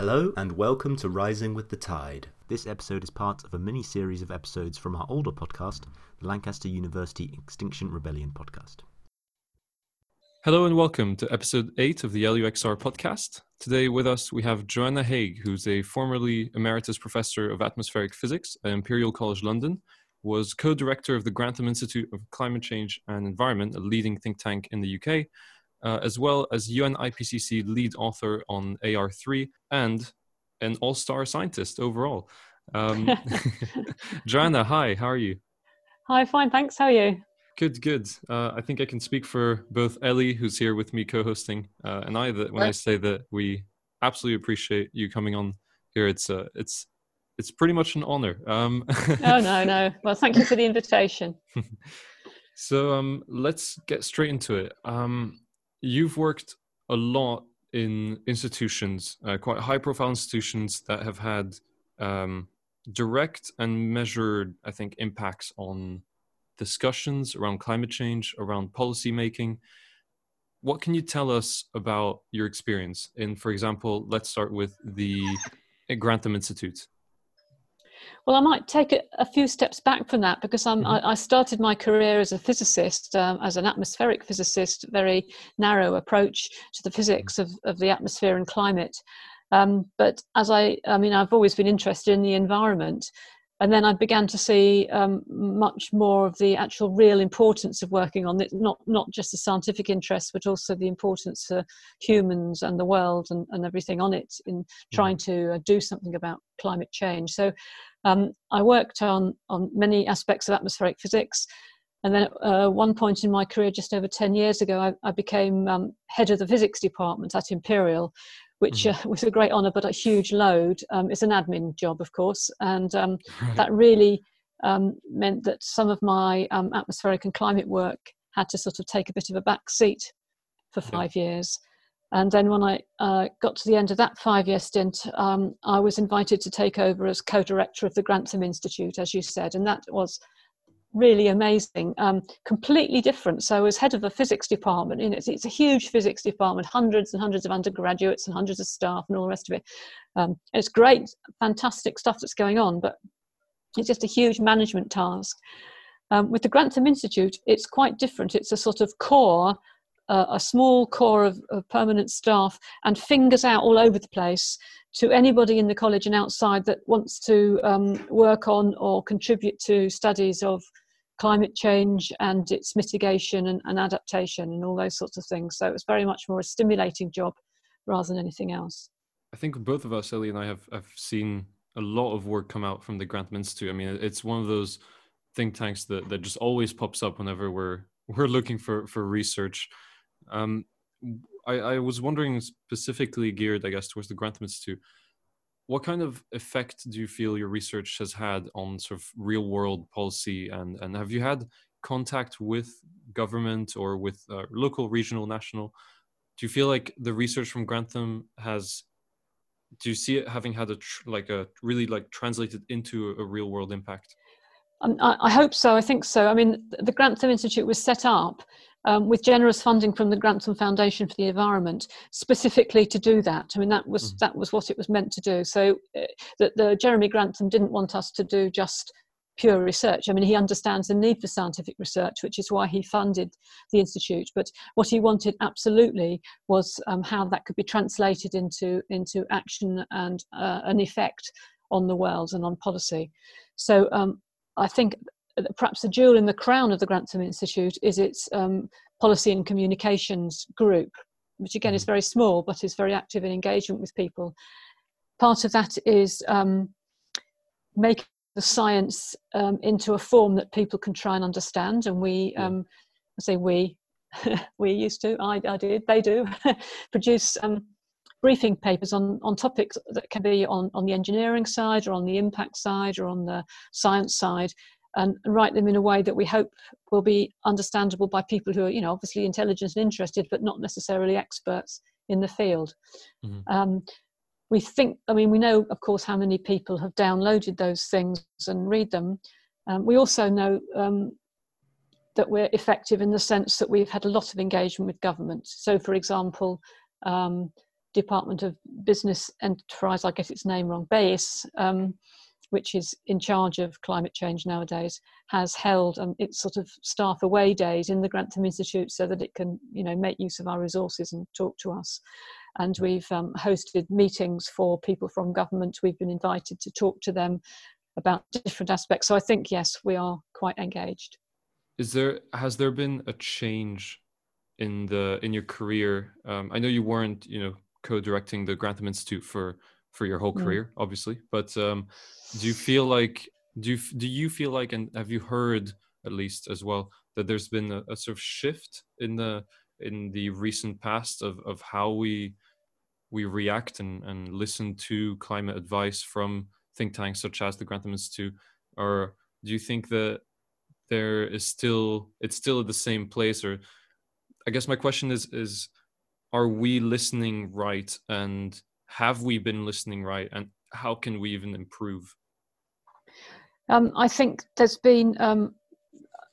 Hello and welcome to Rising with the Tide. This episode is part of a mini series of episodes from our older podcast, the Lancaster University Extinction Rebellion podcast. Hello and welcome to episode 8 of the LUXR podcast. Today with us we have Joanna Haigh, who's a formerly emeritus professor of atmospheric physics at Imperial College London, was co-director of the Grantham Institute of Climate Change and Environment, a leading think tank in the UK, uh, as well as UN IPCC lead author on AR3 and an all-star scientist overall. Um, Joanna, hi, how are you? Hi, fine, thanks. How are you? Good, good. Uh, I think I can speak for both Ellie, who's here with me co-hosting, uh, and I that when I say that we absolutely appreciate you coming on here. It's uh, it's it's pretty much an honor. Um, oh no, no. Well, thank you for the invitation. so um, let's get straight into it. Um, you've worked a lot in institutions, uh, quite high profile institutions that have had um, direct and measured, I think, impacts on discussions around climate change, around policy making. What can you tell us about your experience in, for example, let's start with the Grantham Institute? Well, I might take a, a few steps back from that because mm-hmm. I, I, started my career as a physicist, um, as an atmospheric physicist, very narrow approach to the physics of, of the atmosphere and climate. Um, but as I, I mean, I've always been interested in the environment. And then I began to see um, much more of the actual real importance of working on it, not, not just the scientific interest, but also the importance for humans and the world and, and everything on it in trying to uh, do something about climate change. So um, I worked on, on many aspects of atmospheric physics. And then at uh, one point in my career, just over 10 years ago, I, I became um, head of the physics department at Imperial, which mm. uh, was a great honour but a huge load. Um, it's an admin job, of course, and um, right. that really um, meant that some of my um, atmospheric and climate work had to sort of take a bit of a back seat for five yeah. years. And then when I uh, got to the end of that five year stint, um, I was invited to take over as co director of the Grantham Institute, as you said, and that was really amazing, um, completely different. So, as head of a physics department, you know, it's, it's, a huge physics department, hundreds and hundreds of undergraduates and hundreds of staff and all the rest of it. Um, it's great, fantastic stuff that's going on, but it's just a huge management task. Um, with the Grantham Institute, it's quite different. It's a sort of core uh, a small core of, of, permanent staff and fingers out all over the place to anybody in the college and outside that wants to um, work on or contribute to studies of climate change and its mitigation and, and, adaptation and all those sorts of things. So it was very much more a stimulating job rather than anything else. I think both of us, Ellie and I, have, have seen a lot of work come out from the Grantham Institute. I mean, it's one of those think tanks that, that just always pops up whenever we're we're looking for for research. Um, I, I was wondering specifically geared, I guess, towards the Grantham Institute. What kind of effect do you feel your research has had on sort of real world policy? And, and have you had contact with government or with uh, local, regional, national? Do you feel like the research from Grantham has do you see it having had a tr- like a really like translated into a, real world impact um, I, hope so i think so i mean the grantham institute was set up um, with generous funding from the Grantham Foundation for the Environment, specifically to do that. I mean, that was mm. that was what it was meant to do. So, uh, the, the Jeremy Grantham didn't want us to do just pure research. I mean, he understands the need for scientific research, which is why he funded the institute. But what he wanted absolutely was um, how that could be translated into into action and uh, an effect on the world and on policy. So um, I think perhaps the jewel in the crown of the Grantham Institute is its um, policy and communications group, which again is mm-hmm. very small but is very active in engagement with people. Part of that is um, making the science um, into a form that people can try and understand, and we, um, I say we, we used to, I, I did, they do, produce um, briefing papers on, on topics that can be on, on the engineering side or on the impact side or on the science side and write them in a way that we hope will be understandable by people who are, you know, obviously intelligent and interested, but not necessarily experts in the field. Mm-hmm. Um, we think, I mean, we know, of course, how many people have downloaded those things and read them. Um, we also know um, that we're effective in the sense that we've had a lot of engagement with government. So, for example, um, Department of Business Enterprise, I get its name wrong, BEIS, um, which is in charge of climate change nowadays, has held um, its sort of staff away days in the Grantham Institute so that it can, you know, make use of our resources and talk to us. And we've um, hosted meetings for people from government. We've been invited to talk to them about different aspects. So I think yes, we are quite engaged. Is there has there been a change in the in your career? Um, I know you weren't, you know, co-directing the Grantham Institute for for your whole mm. career, obviously. But um, do you feel like do you do you feel like and have you heard at least as well that there's been a, a sort of shift in the in the recent past of of how we we react and, and listen to climate advice from think tanks such as the Grantham Institute, or do you think that there is still it's still at the same place? Or I guess my question is is are we listening right and have we been listening right and how can we even improve? Um, i think there's been um,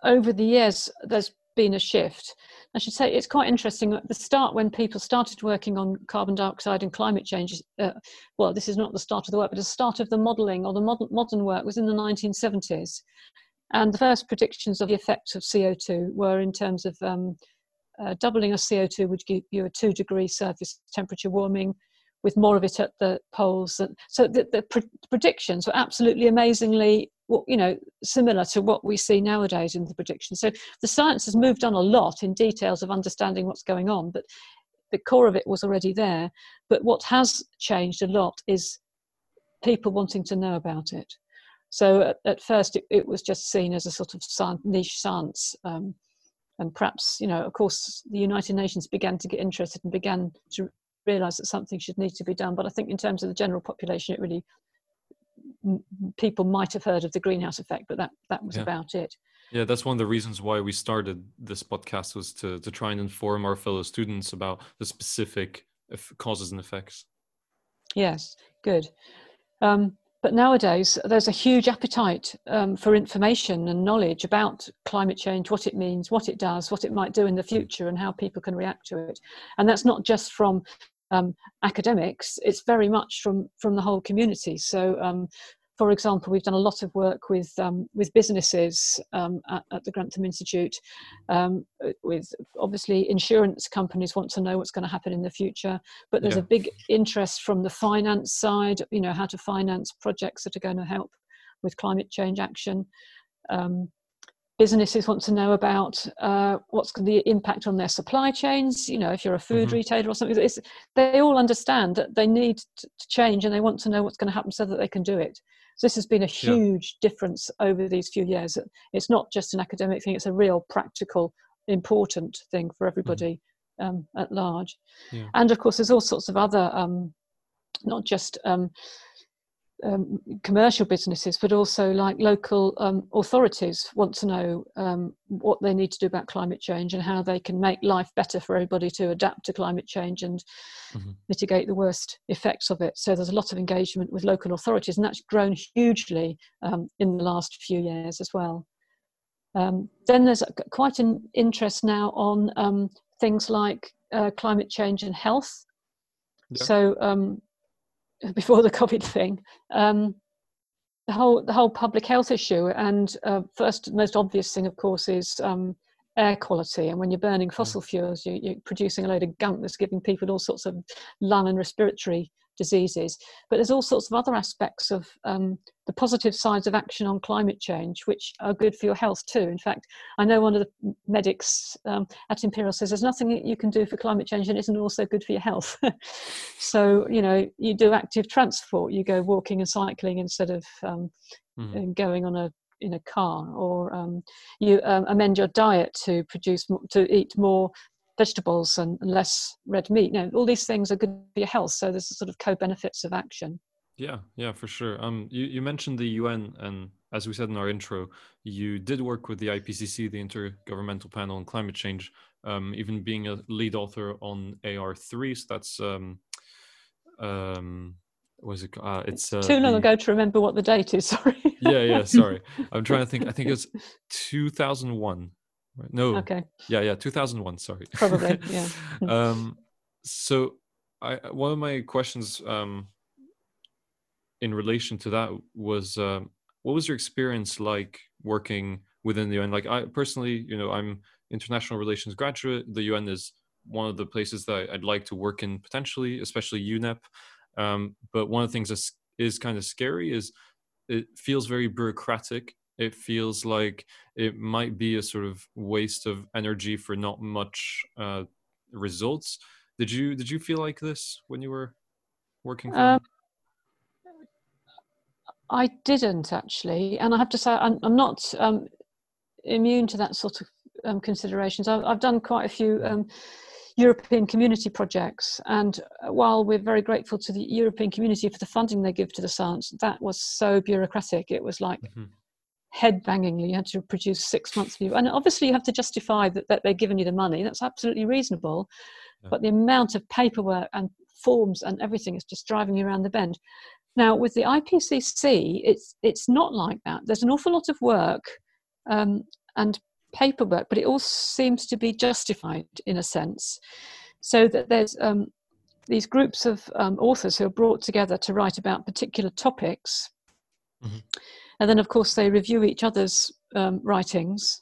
over the years there's been a shift. I should say it's quite interesting at the start when people started working on carbon dioxide and climate change uh, well this is not the start of the work but the start of the modelling or the modern, modern work was in the 1970s and the first predictions of the effects of co2 were in terms of um, uh, doubling of CO2 would give you a two degree surface temperature warming, with more of it at the poles. And So the, the pre- predictions were absolutely amazingly, you know, similar to what we see nowadays in the predictions. So the science has moved on a lot in details of understanding what's going on, but the core of it was already there. But what has changed a lot is people wanting to know about it. So at, at first, it, it, was just seen as a sort of science, niche science um, and perhaps you know of course the united nations began to get interested and began to realize that something should need to be done. But i think in terms of the general population it really people might have heard of the greenhouse effect but that that was yeah. about it. Yeah that's one of the reasons why we started this podcast was to to try and inform our fellow students about the specific causes and effects. Yes good. Um, but nowadays, there's a huge appetite um, for information and knowledge about climate change, what it means, what it does, what it might do in the future, and how people can react to it. And that's not just from um, academics; it's very much from from the whole community. So, um, for example, we've done a lot of work with um, with businesses um, at, at, the Grantham Institute. Um, with obviously, insurance companies want to know what's going to happen in the future, but there's yeah. a big interest from the finance side. You know, how to finance projects that are going to help with climate change action. Um, businesses want to know about uh, what's the impact on their supply chains. You know, if you're a food mm-hmm. retailer or something, they all understand that they need to change and they want to know what's going to happen so that they can do it. So this has been a huge yeah. difference over these few years. It's not just an academic thing; it's a real practical, important thing for everybody mm-hmm. um, at large. Yeah. And of course, there's all sorts of other, um, not just um, um, commercial businesses, but also like local um, authorities want to know um, what they need to do about climate change and how they can make life better for everybody to adapt to climate change and mm-hmm. mitigate the worst effects of it. So there's a lot of engagement with local authorities, and that's grown hugely um, in the last few years as well. Um, then there's quite an interest now on um, things like uh, climate change and health. Yeah. So before the COVID thing, um, the whole the whole public health issue. And uh, first, most obvious thing, of course, is um, air quality. And when you're burning mm. fossil fuels, you, are producing a load of gunk that's giving people all sorts of lung and respiratory diseases. But there's all sorts of other aspects of um, the positive sides of action on climate change, which are good for your health too. In fact, I know one of the medics um, at Imperial says there's nothing you can do for climate change and that isn't also good for your health. so, you know, you do active transport, you go walking and cycling instead of um, mm. going on a in a car or um, you um, amend your diet to produce to eat more vegetables and less red meat. You know, all these things are good for your health. So there's sort of co-benefits of action. Yeah, yeah, for sure. Um, you, you mentioned the UN, and as we said in our intro, you did work with the IPCC, the Intergovernmental Panel on Climate Change, um, even being a lead author on AR3. So that's um, um, was it? Uh, it's uh, too long the, ago to remember what the date is. Sorry. yeah, yeah. Sorry, I'm trying to think. I think it's 2001 Right? No. Okay. Yeah, yeah, 2001. Sorry. Probably, yeah. um, so I one of my questions um, in relation to that was uh, what was your experience like working within the UN? Like I personally, you know, I'm international relations graduate. The UN is one of the places that I'd like to work in potentially, especially UNEP. Um, but one of the things that is kind of scary is it feels very bureaucratic. It feels like it might be a sort of waste of energy for not much uh, results. Did you did you feel like this when you were working? Um, I didn't actually, and I have to say I'm, I'm not um, immune to that sort of um, considerations. I've, I've, done quite a few um, European community projects. And while we're very grateful to the European community for the funding they give to the science, that was so bureaucratic. It was like mm-hmm. Head bangingly. You had to produce six months view. And obviously, you have to justify that, that they're giving you the money. That's absolutely reasonable. Yeah. But the amount of paperwork and forms and everything is just driving you around the bend. Now, with the IPCC, it's, it's not like that. There's an awful lot of work um, and paperwork, but it all seems to be justified in a sense. So that there's um, these groups of um, authors who are brought together to write about particular topics. Mm-hmm. And then, of course, they review each other's um, writings.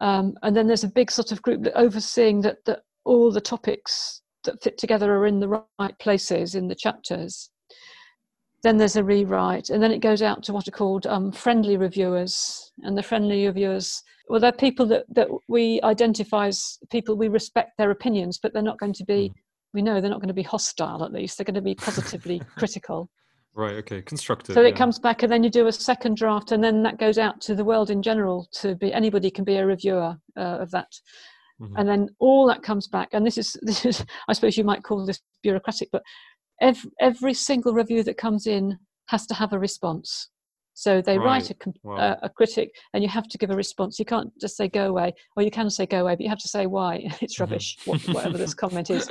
Um, and then there's a big sort of group that overseeing that, that all the topics that fit together are in the right places in the chapters then there's a rewrite, and then it goes out to what are called um, friendly reviewers. And the friendly reviewers, well, they're people that, that we identify as people we respect their opinions, but they're not going to be, hmm. we know they're not going to be hostile at least, they're going to be positively critical. Right, okay, constructive. So yeah. it comes back, and then you do a second draft, and then that goes out to the world in general to be anybody can be a reviewer uh, of that. Mm-hmm. And then all that comes back, and this is this is I suppose you might call this bureaucratic, but every, every single review that comes in has to have a response. So they right. write a, wow. a, a, critic, and you have to give a response. You can't just say "go away," or you can say "go away," but you have to say why it's rubbish, whatever this comment is.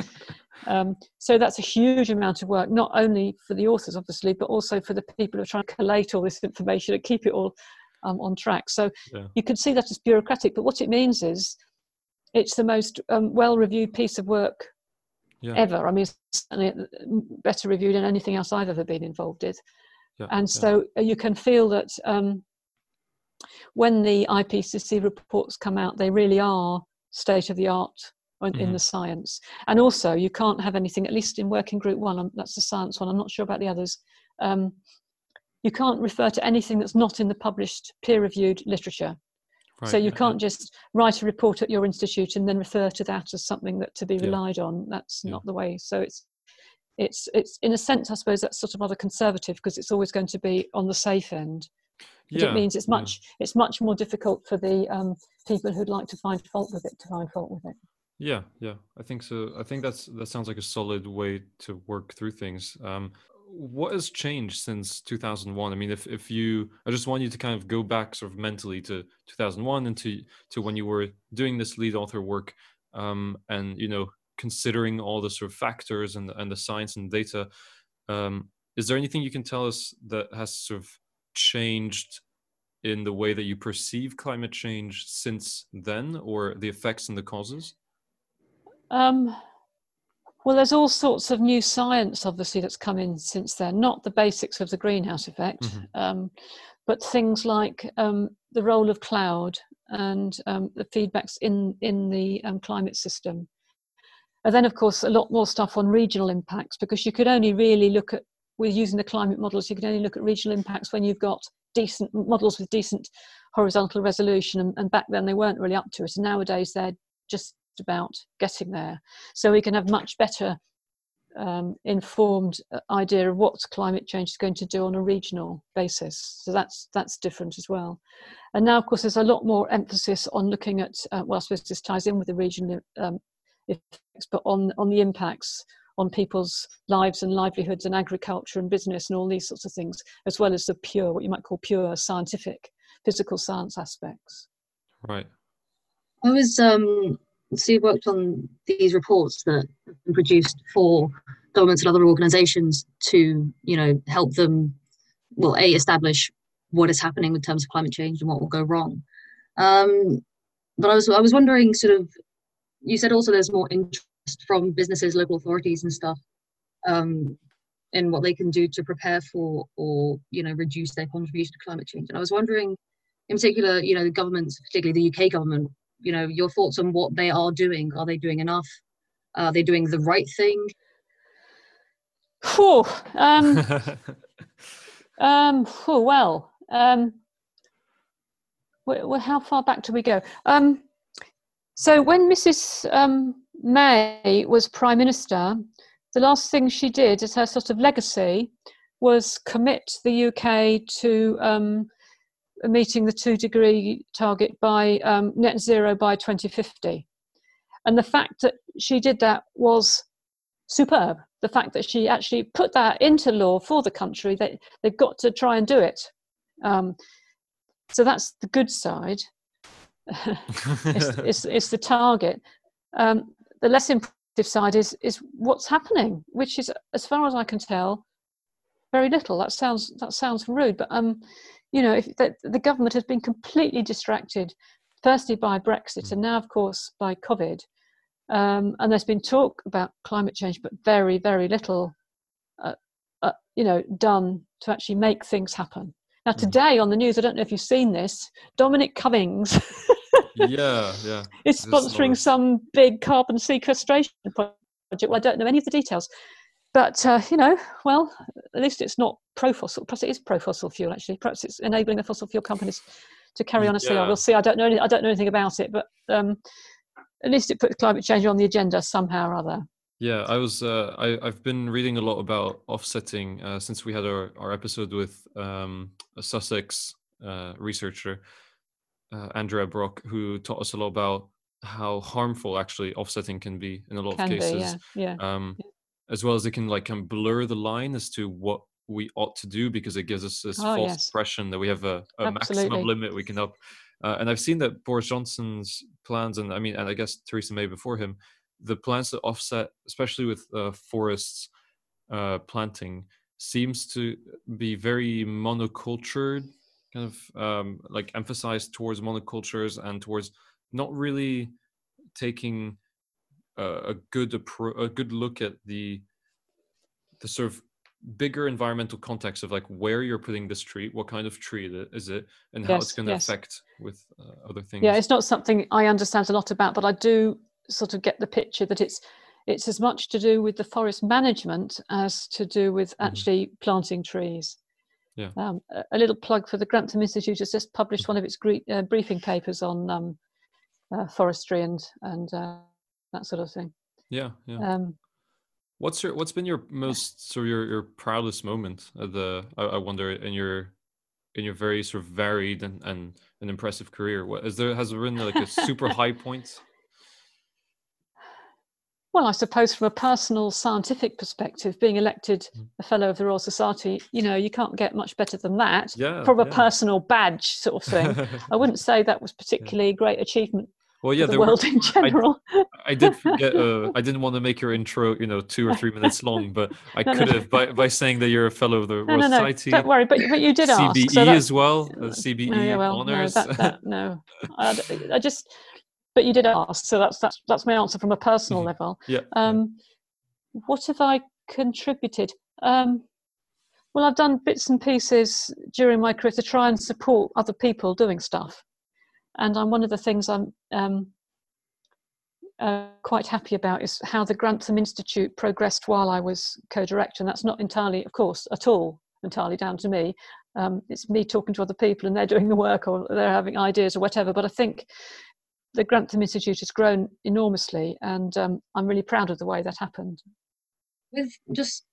Um, so that's a huge amount of work, not only for the authors, obviously, but also for the people who are trying to collate all this information and keep it all um, on track. So yeah. you can see that as bureaucratic, but what it means is it's the most um, well-reviewed piece of work yeah. ever. I mean, certainly better reviewed than anything else I've ever been involved with. Yeah, and so yeah. you can feel that um, when the IPCC reports come out, they really are state of the art in, mm-hmm. the science. And also, you can't have anything, at least in working group one, um, that's the science one, I'm not sure about the others. Um, you can't refer to anything that's not in the published peer reviewed literature. Right, so you yeah, can't yeah. just write a report at your institute and then refer to that as something that to be relied yeah. on. That's not the way. So it's it's it's in a sense, I suppose that's sort of rather conservative because it's always going to be on the safe end. But it means it's much it's much more difficult for the um, people who'd like to find fault with it to find fault with it. Yeah, yeah, I think so. I think that's that sounds like a solid way to work through things. Um, what has changed since 2001 i mean if, if you i just want you to kind of go back sort of mentally to 2001 and to to when you were doing this lead author work um, and you know considering all the sort of factors and, and the science and data um, is there anything you can tell us that has sort of changed in the way that you perceive climate change since then or the effects and the causes um, well, there's all sorts of new science, obviously, that's come in since then. Not the basics of the greenhouse effect, mm-hmm. um, but things like um, the role of cloud and um, the feedbacks in in the um, climate system. And then, of course, a lot more stuff on regional impacts because you could only really look at with using the climate models. You can only look at regional impacts when you've got decent models with decent horizontal resolution, and, and back then they weren't really up to it. And nowadays they're just about getting there. So we can have much better um, informed uh, idea of what climate change is going to do on a regional basis. So that's that's different as well. And now, of course, there's a lot more emphasis on looking at. Uh, well, I suppose this ties in with the regional um, effects, but on on the impacts on people's lives and livelihoods and agriculture and business and all these sorts of things, as well as the pure, what you might call pure scientific, physical science aspects. Right. I was um, so you worked on these reports that have been produced for governments and other organizations to you know help them well a establish what is happening in terms of climate change and what will go wrong um, but i was i was wondering sort of you said also there's more interest from businesses, local authorities, and stuff, um, and what they can do to prepare for or you know reduce their contribution to climate change. And I was wondering, in particular, you know, the governments, particularly the UK government, you know, your thoughts on what they are doing. Are they doing enough? Are they doing the right thing? Whew, um, um, whew, well, um, well, how far back do we go? Um, so when Mrs. Um, May was Prime Minister, the last thing she did as her sort of legacy was commit the UK to um, meeting the two degree target by um, net zero by 2050. And the fact that she did that was superb. The fact that she actually put that into law for the country, that they've got to try and do it. Um, so that's the good side. it's, it's, it's, the target. Um, the less impressive side is is what's happening, which is, as far as I can tell, very little. That sounds that sounds rude, but um, you know, if the, the government has been completely distracted, firstly by Brexit, mm. and now, of course, by COVID. Um, and there's been talk about climate change, but very, very little, uh, uh, you know, done to actually make things happen. Now, mm. today on the news, I don't know if you've seen this, Dominic Cummings. yeah, yeah. Is sponsoring some big carbon sequestration project. Well, I don't know any of the details, but uh, you know, well, at least it's not pro fossil. Perhaps it is pro fossil fuel. Actually, perhaps it's enabling the fossil fuel companies to carry on as yeah. they are. We'll see. I don't know. Any, I don't know anything about it, but um, at least it puts climate change on the agenda somehow or other. Yeah, I was. Uh, I, have been reading a lot about offsetting uh, since we had our, our episode with um, a Sussex uh, researcher, uh, Andrea Brock, who taught us a lot about how harmful actually offsetting can be in a lot can of cases. Be, yeah. yeah. Um, as well as it can like can blur the line as to what we ought to do because it gives us this oh, false yes. impression that we have a, a maximum limit we can help. Uh, and I've seen that Boris Johnson's plans, and I mean, and I guess Theresa May before him, the plans to offset, especially with uh, forests uh, planting, seems to be very monocultured, kind of um, like emphasized towards monocultures and towards not really taking a, a good appro- a good look at the the sort of bigger environmental context of like where you're putting this tree, what kind of tree is it, and how yes, it's going to yes. affect with uh, other things. Yeah, it's not something I understand a lot about, but I do sort of get the picture that it's it's as much to do with the forest management as to do with mm-hmm. actually mm-hmm. planting trees. Yeah. Um, a, little plug for the Grantham Institute has just published one of its gre- uh, briefing papers on um, uh, forestry and and uh, that sort of thing. Yeah, yeah. Um, What's your what's been your most sort of your, your proudest moment of the I, I wonder in your in your very sort of varied and, and an impressive career? What is there has there been like a super high point? Well, I suppose from a personal scientific perspective, being elected mm. a fellow of the Royal Society, you know, you can't get much better than that. Yeah, from a yeah. personal badge sort of thing. I wouldn't say that was particularly yeah. great achievement well yeah the world were, in general. I, I did forget uh, i didn't want to make your intro you know two or three minutes long but i no, could no. have by, by saying that you're a fellow of the no, no, no. society don't worry but, but you did cbe ask so as well uh, cbe yeah, well, honors. no, that, that, no. I, I, just but you did ask so that's that's that's my answer from a personal level. Yeah. Um what have i contributed? Um well i've done bits and pieces during my career to try and support other people doing stuff and I'm one of the things I'm um, uh, quite happy about is how the Grantham Institute progressed while I was co-director, and that's not entirely, of course, at all entirely down to me. Um, it's me talking to other people, and they're doing the work, or they're having ideas, or whatever. But I think the Grantham Institute has grown enormously, and um, I'm really proud of the way that happened. With just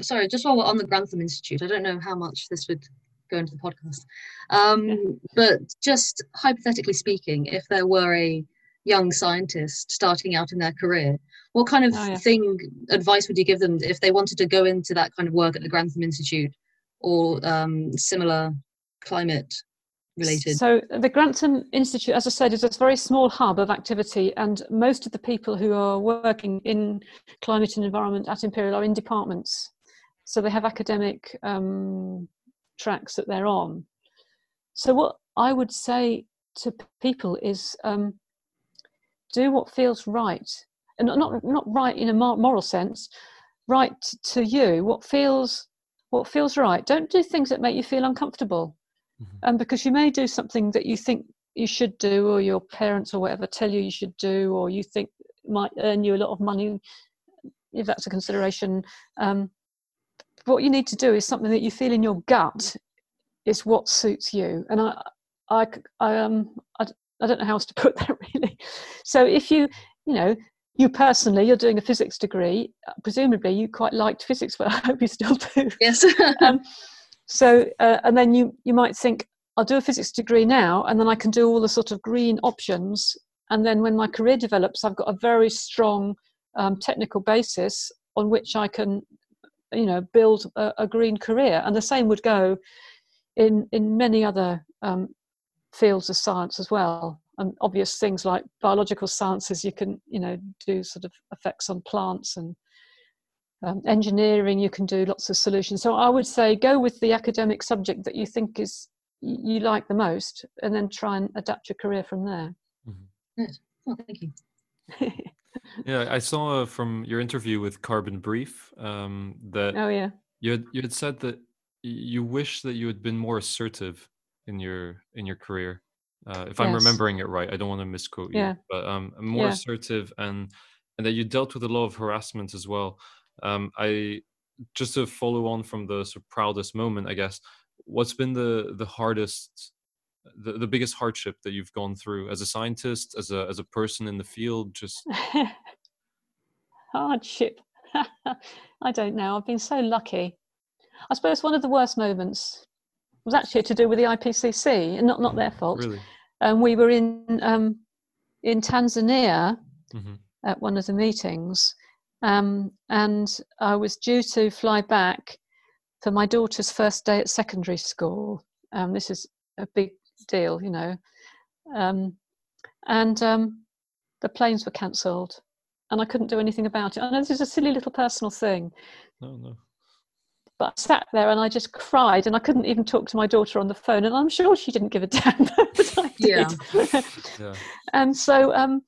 sorry, just while we're on the Grantham Institute, I don't know how much this would go into the podcast. Um, yeah. But just hypothetically speaking, if there were a young scientist starting out in their career, what kind of oh, yeah. thing advice would you give them if they wanted to go into that kind of work at the Grantham Institute or um, similar climate related? So the Grantham Institute, as I said, is a very small hub of activity, and most of the people who are working in climate and environment at Imperial are in departments. So they have academic um, tracks that they're on. So, what I would say to people is um, do what feels right. not not, not right in a moral sense, right to you. What feels what feels right. Don't do things that make you feel uncomfortable, mm-hmm. um, because you may do something that you think you should do, or your parents or whatever tell you you should do, or you think might earn you a lot of money, if that's a consideration. Um, what you need to do is something that you feel in your gut is what suits you. And I, I, I um, I, I don't know how else to put that really. So if you, you know, you personally, you're doing a physics degree. Presumably, you quite liked physics, but I hope you still do. Yes. um, so, uh, and then you you might think, I'll do a physics degree now, and then I can do all the sort of green options. And then when my career develops, I've got a very strong um, technical basis on which I can, you know, build a, a, green career. And the same would go in in many other um, fields of science as well. And obvious things like biological sciences you can you know do sort of effects on plants and um, engineering you can do lots of solutions. So i would say go with the academic subject that you think is you like the most and then try and adapt your career from there. Mm-hmm. yes. Oh, thank you yeah i saw from your interview with carbon brief um, that oh yeah you had, you had said that you wish that you had been more assertive in your in your career uh, if I'm remembering it right. I don't want to misquote you, Yeah. but um, more Yeah. assertive and and that you dealt with a lot of harassment as well. Um, I just to follow on from the sort of proudest moment, I guess. What's been the the hardest, the, the biggest hardship that you've gone through as a scientist, as a as a person in the field? Just Hardship. I don't know. I've been so lucky. I suppose one of the worst moments was actually to do with the IPCC, and not not their fault. really, And we were in um, in Tanzania hmm at one of the meetings, um, and I was due to fly back for my daughter's first day at secondary school. Um, this is a big deal, you know. Um, and um, the planes were cancelled, and I couldn't do anything about it. I know this is a silly little personal thing, no, no. but I sat there and I just cried, and I couldn't even talk to my daughter on the phone, and I'm sure she didn't give a damn that I did. Yeah. Yeah. and so um,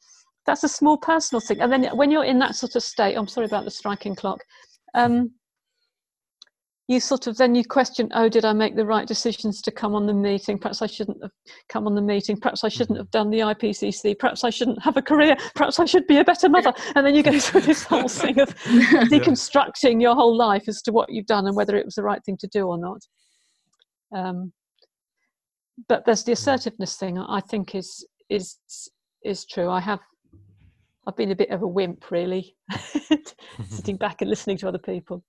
that's a small personal thing. And then when you're in that sort of state, I'm sorry about the striking clock. Um, you sort of then you question, oh, did I make the right decisions to come on the meeting? Perhaps I shouldn't have come on the meeting. Perhaps I shouldn't Mhm. have done the IPCC. Perhaps I shouldn't have a career. Perhaps I should be a better mother. And then you go through this whole thing of deconstructing your whole life as to what you've done and whether it was the right thing to do or not. Um, but there's the assertiveness thing. I think is is is true. I have I've been a bit of a wimp, really, sitting back and listening to other people.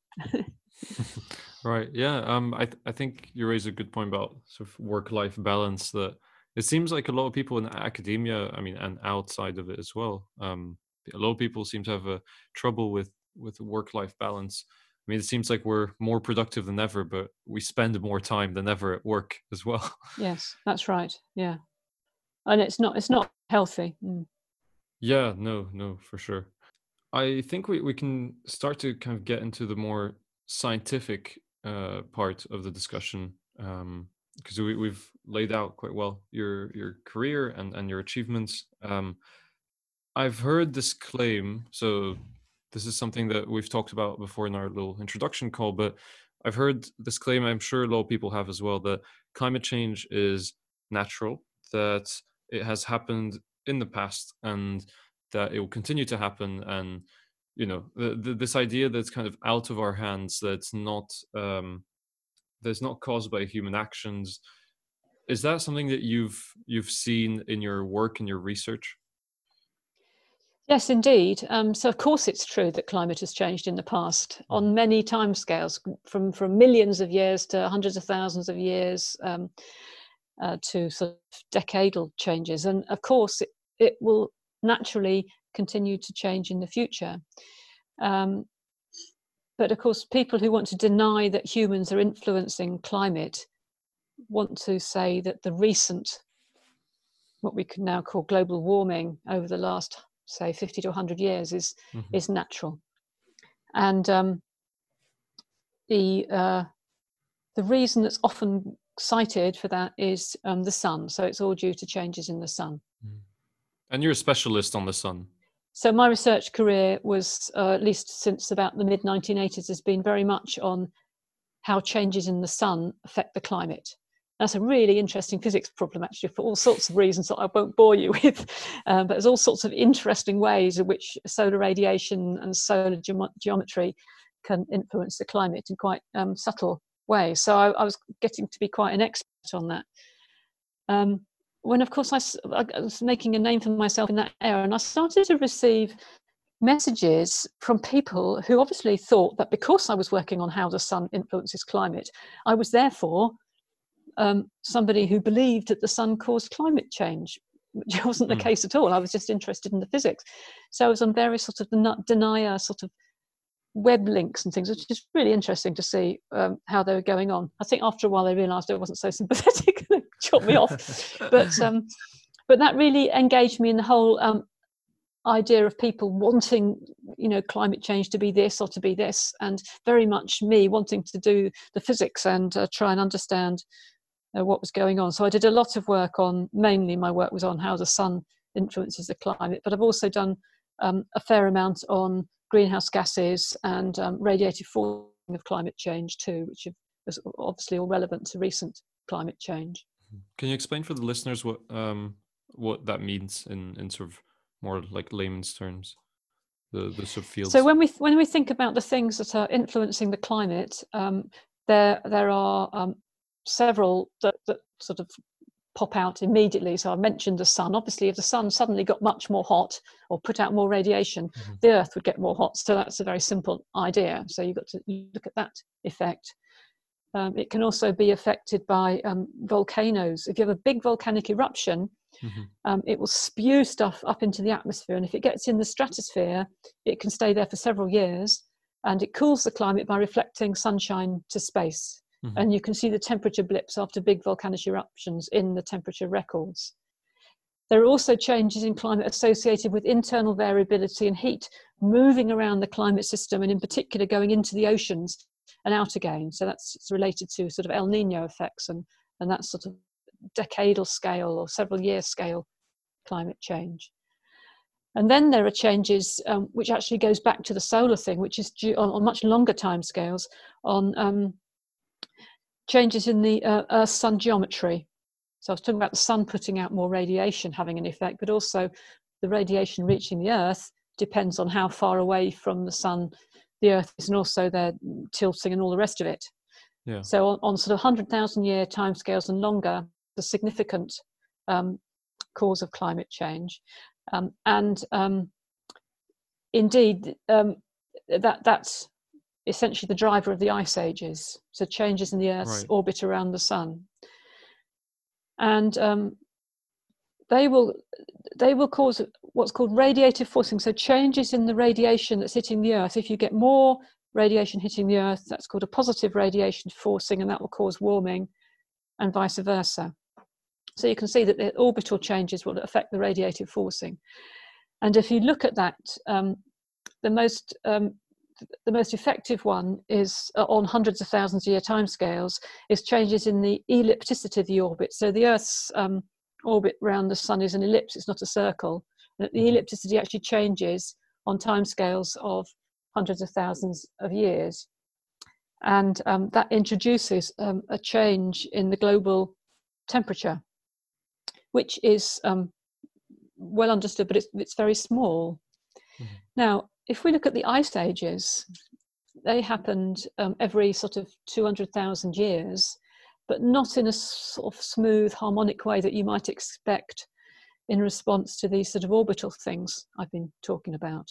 Right. Yeah. Um. I th- I think you raise a good point about sort of work life balance. That it seems like a lot of people in academia, I mean, and outside of it as well. Um. A lot of people seem to have a trouble with with work life balance. I mean, it seems like we're more productive than ever, but we spend more time than ever at work as well. Yes, that's right. Yeah, and it's not it's not healthy. Mm. Yeah, no, no, for sure. I think we, we can start to kind of get into the more scientific uh, part of the discussion because we, we've laid out quite well your your career and, and your achievements. Um, I've heard this claim, so this is something that we've talked about before in our little introduction call, but I've heard this claim, I'm sure a lot of people have as well, that climate change is natural, that it has happened in the past and that it will continue to happen and you know the, the, this idea that's kind of out of our hands that's not um that's not caused by human actions is that something that you've you've seen in your work and your research? Yes, indeed. Um, so, of course, it's true that climate has changed in the past on many timescales, from from millions of years to hundreds of thousands of years um, uh, to sort of decadal changes, and of course, it, it will naturally continue to change in the future. Um, but of course, people who want to deny that humans are influencing climate want to say that the recent, what we can now call global warming over the last, say, 50 to 100 years, is Mhm. is natural. And um, the uh, the reason that's often cited for that is um, the sun. So it's all due to changes in the sun. and you're a specialist on the sun so my research career was, uh, at least since about the mid 1980s, has been very much on how changes in the sun affect the climate. That's a really interesting physics problem, actually, for all sorts of reasons that I won't bore you with. Um, but there's all sorts of interesting ways in which solar radiation and solar ge- geometry can influence the climate in quite um, subtle ways. So I, I, was getting to be quite an expert on that. Um, when, of course, I, I was making a name for myself in that era, and I started to receive messages from people who obviously thought that because I was working on how the sun influences climate, I was therefore um, somebody who believed that the sun caused climate change, which wasn't the mm. case at all. I was just interested in the physics. So I was on various sort of denier sort of web links and things, which is really interesting to see um, how they were going on. I think after a while they realised I wasn't so sympathetic chopped me off. but um, but that really engaged me in the whole um, idea of people wanting you know climate change to be this or to be this and very much me wanting to do the physics and uh, try and understand uh, what was going on so i did a lot of work on mainly my work was on how the sun influences the climate but i've also done um, a fair amount on greenhouse gases and um, radiative forcing of climate change too which is obviously all relevant to recent climate change can you explain for the listeners what um, what that means in in sort of more like layman's terms? The the subfields so when we when we think about the things that are influencing the climate um, there there are um, several that, that sort of pop out immediately. So i mentioned the sun. Obviously if the sun suddenly got much more hot or put out more radiation mm-hmm. the earth would get more hot. So that's a very simple idea. So you've got to look at that effect um, it can also be affected by um, volcanoes if you have a big volcanic eruption Mm-hmm. Um, it will spew stuff up into the atmosphere, and if it gets in the stratosphere, it can stay there for several years, and it cools the climate by reflecting sunshine to space. Mm-hmm. And you can see the temperature blips after big volcanic eruptions in the temperature records. There are also changes in climate associated with internal variability and heat moving around the climate system, and in particular going into the oceans and out again. So that's related to sort of El Nino effects and, and that sort of decadal scale or several year scale climate change. And then there are changes um, which actually goes back to the solar thing, which is on, on much longer time scales on um, changes in the uh, Earth sun geometry. So I was talking about the sun putting out more radiation having an effect, but also the radiation reaching the Earth depends on how far away from the sun the Earth is and also their tilting and all the rest of it. Yeah. So on, on sort of 100,000 year timescales and longer, the significant um, cause of climate change. Um, and um, indeed, um, that that's essentially the driver of the ice ages, so changes in the Earth's right. orbit around the Sun. And um, they will they will cause what's called radiative forcing, so changes in the radiation that's hitting the Earth. If you get more radiation hitting the Earth, that's called a positive radiation forcing, and that will cause warming, and vice versa. So you can see that the orbital changes will affect the radiative forcing. And if you look at that, um, the most um, the most effective one is uh, on hundreds of thousands of year timescales is changes in the ellipticity of the orbit. So the Earth's um, orbit around the Sun is an ellipse; it's not a circle. And the mm-hmm. ellipticity actually changes on timescales of hundreds of thousands of years, and um, that introduces um, a change in the global temperature which is um, well understood, but it's, it's very small. Mm-hmm. Now, if we look at the ice ages, they happened um, every sort of 200,000 years, but not in a sort of smooth, harmonic way that you might expect in response to these sort of orbital things I've been talking about.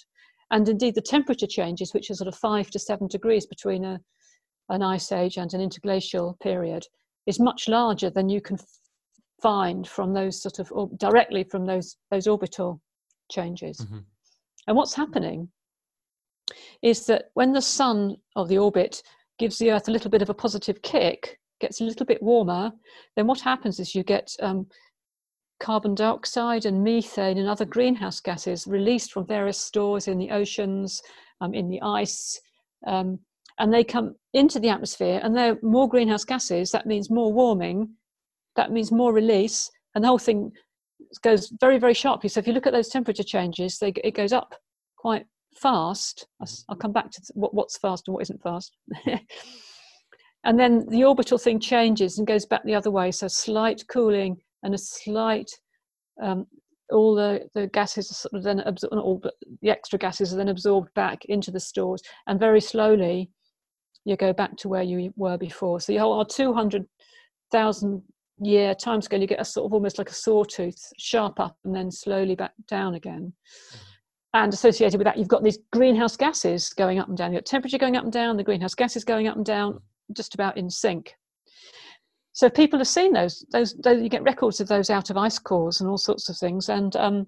And indeed, the temperature changes, which are sort of five to seven degrees between a, an ice age and an interglacial period, is much larger than you can find from those sort of or directly from those those orbital changes. Mm-hmm. And what's happening is that when the sun of the orbit gives the Earth a little bit of a positive kick, gets a little bit warmer, then what happens is you get um, carbon dioxide and methane and other greenhouse gases released from various stores in the oceans, um, in the ice, um, and they come into the atmosphere and there are more greenhouse gases. That means more warming, that means more release, and the whole thing goes very very sharply. So if you look at those temperature changes, they, it goes up quite fast. I'll, come back to what, what's fast and what isn't fast. and then the orbital thing changes and goes back the other way. So slight cooling and a slight um, all the, the gases are sort of then absorbed, all but the extra gases are then absorbed back into the stores, and very slowly you go back to where you were before. So you hold our 200,000 year timescale, you get a sort of almost like a sawtooth, sharp up and then slowly back down again. And associated with that, you've got these greenhouse gases going up and down. You've got temperature going up and down, the greenhouse gases going up and down, just about in sync. So people have seen those, those, those, you get records of those out of ice cores and all sorts of things. And um,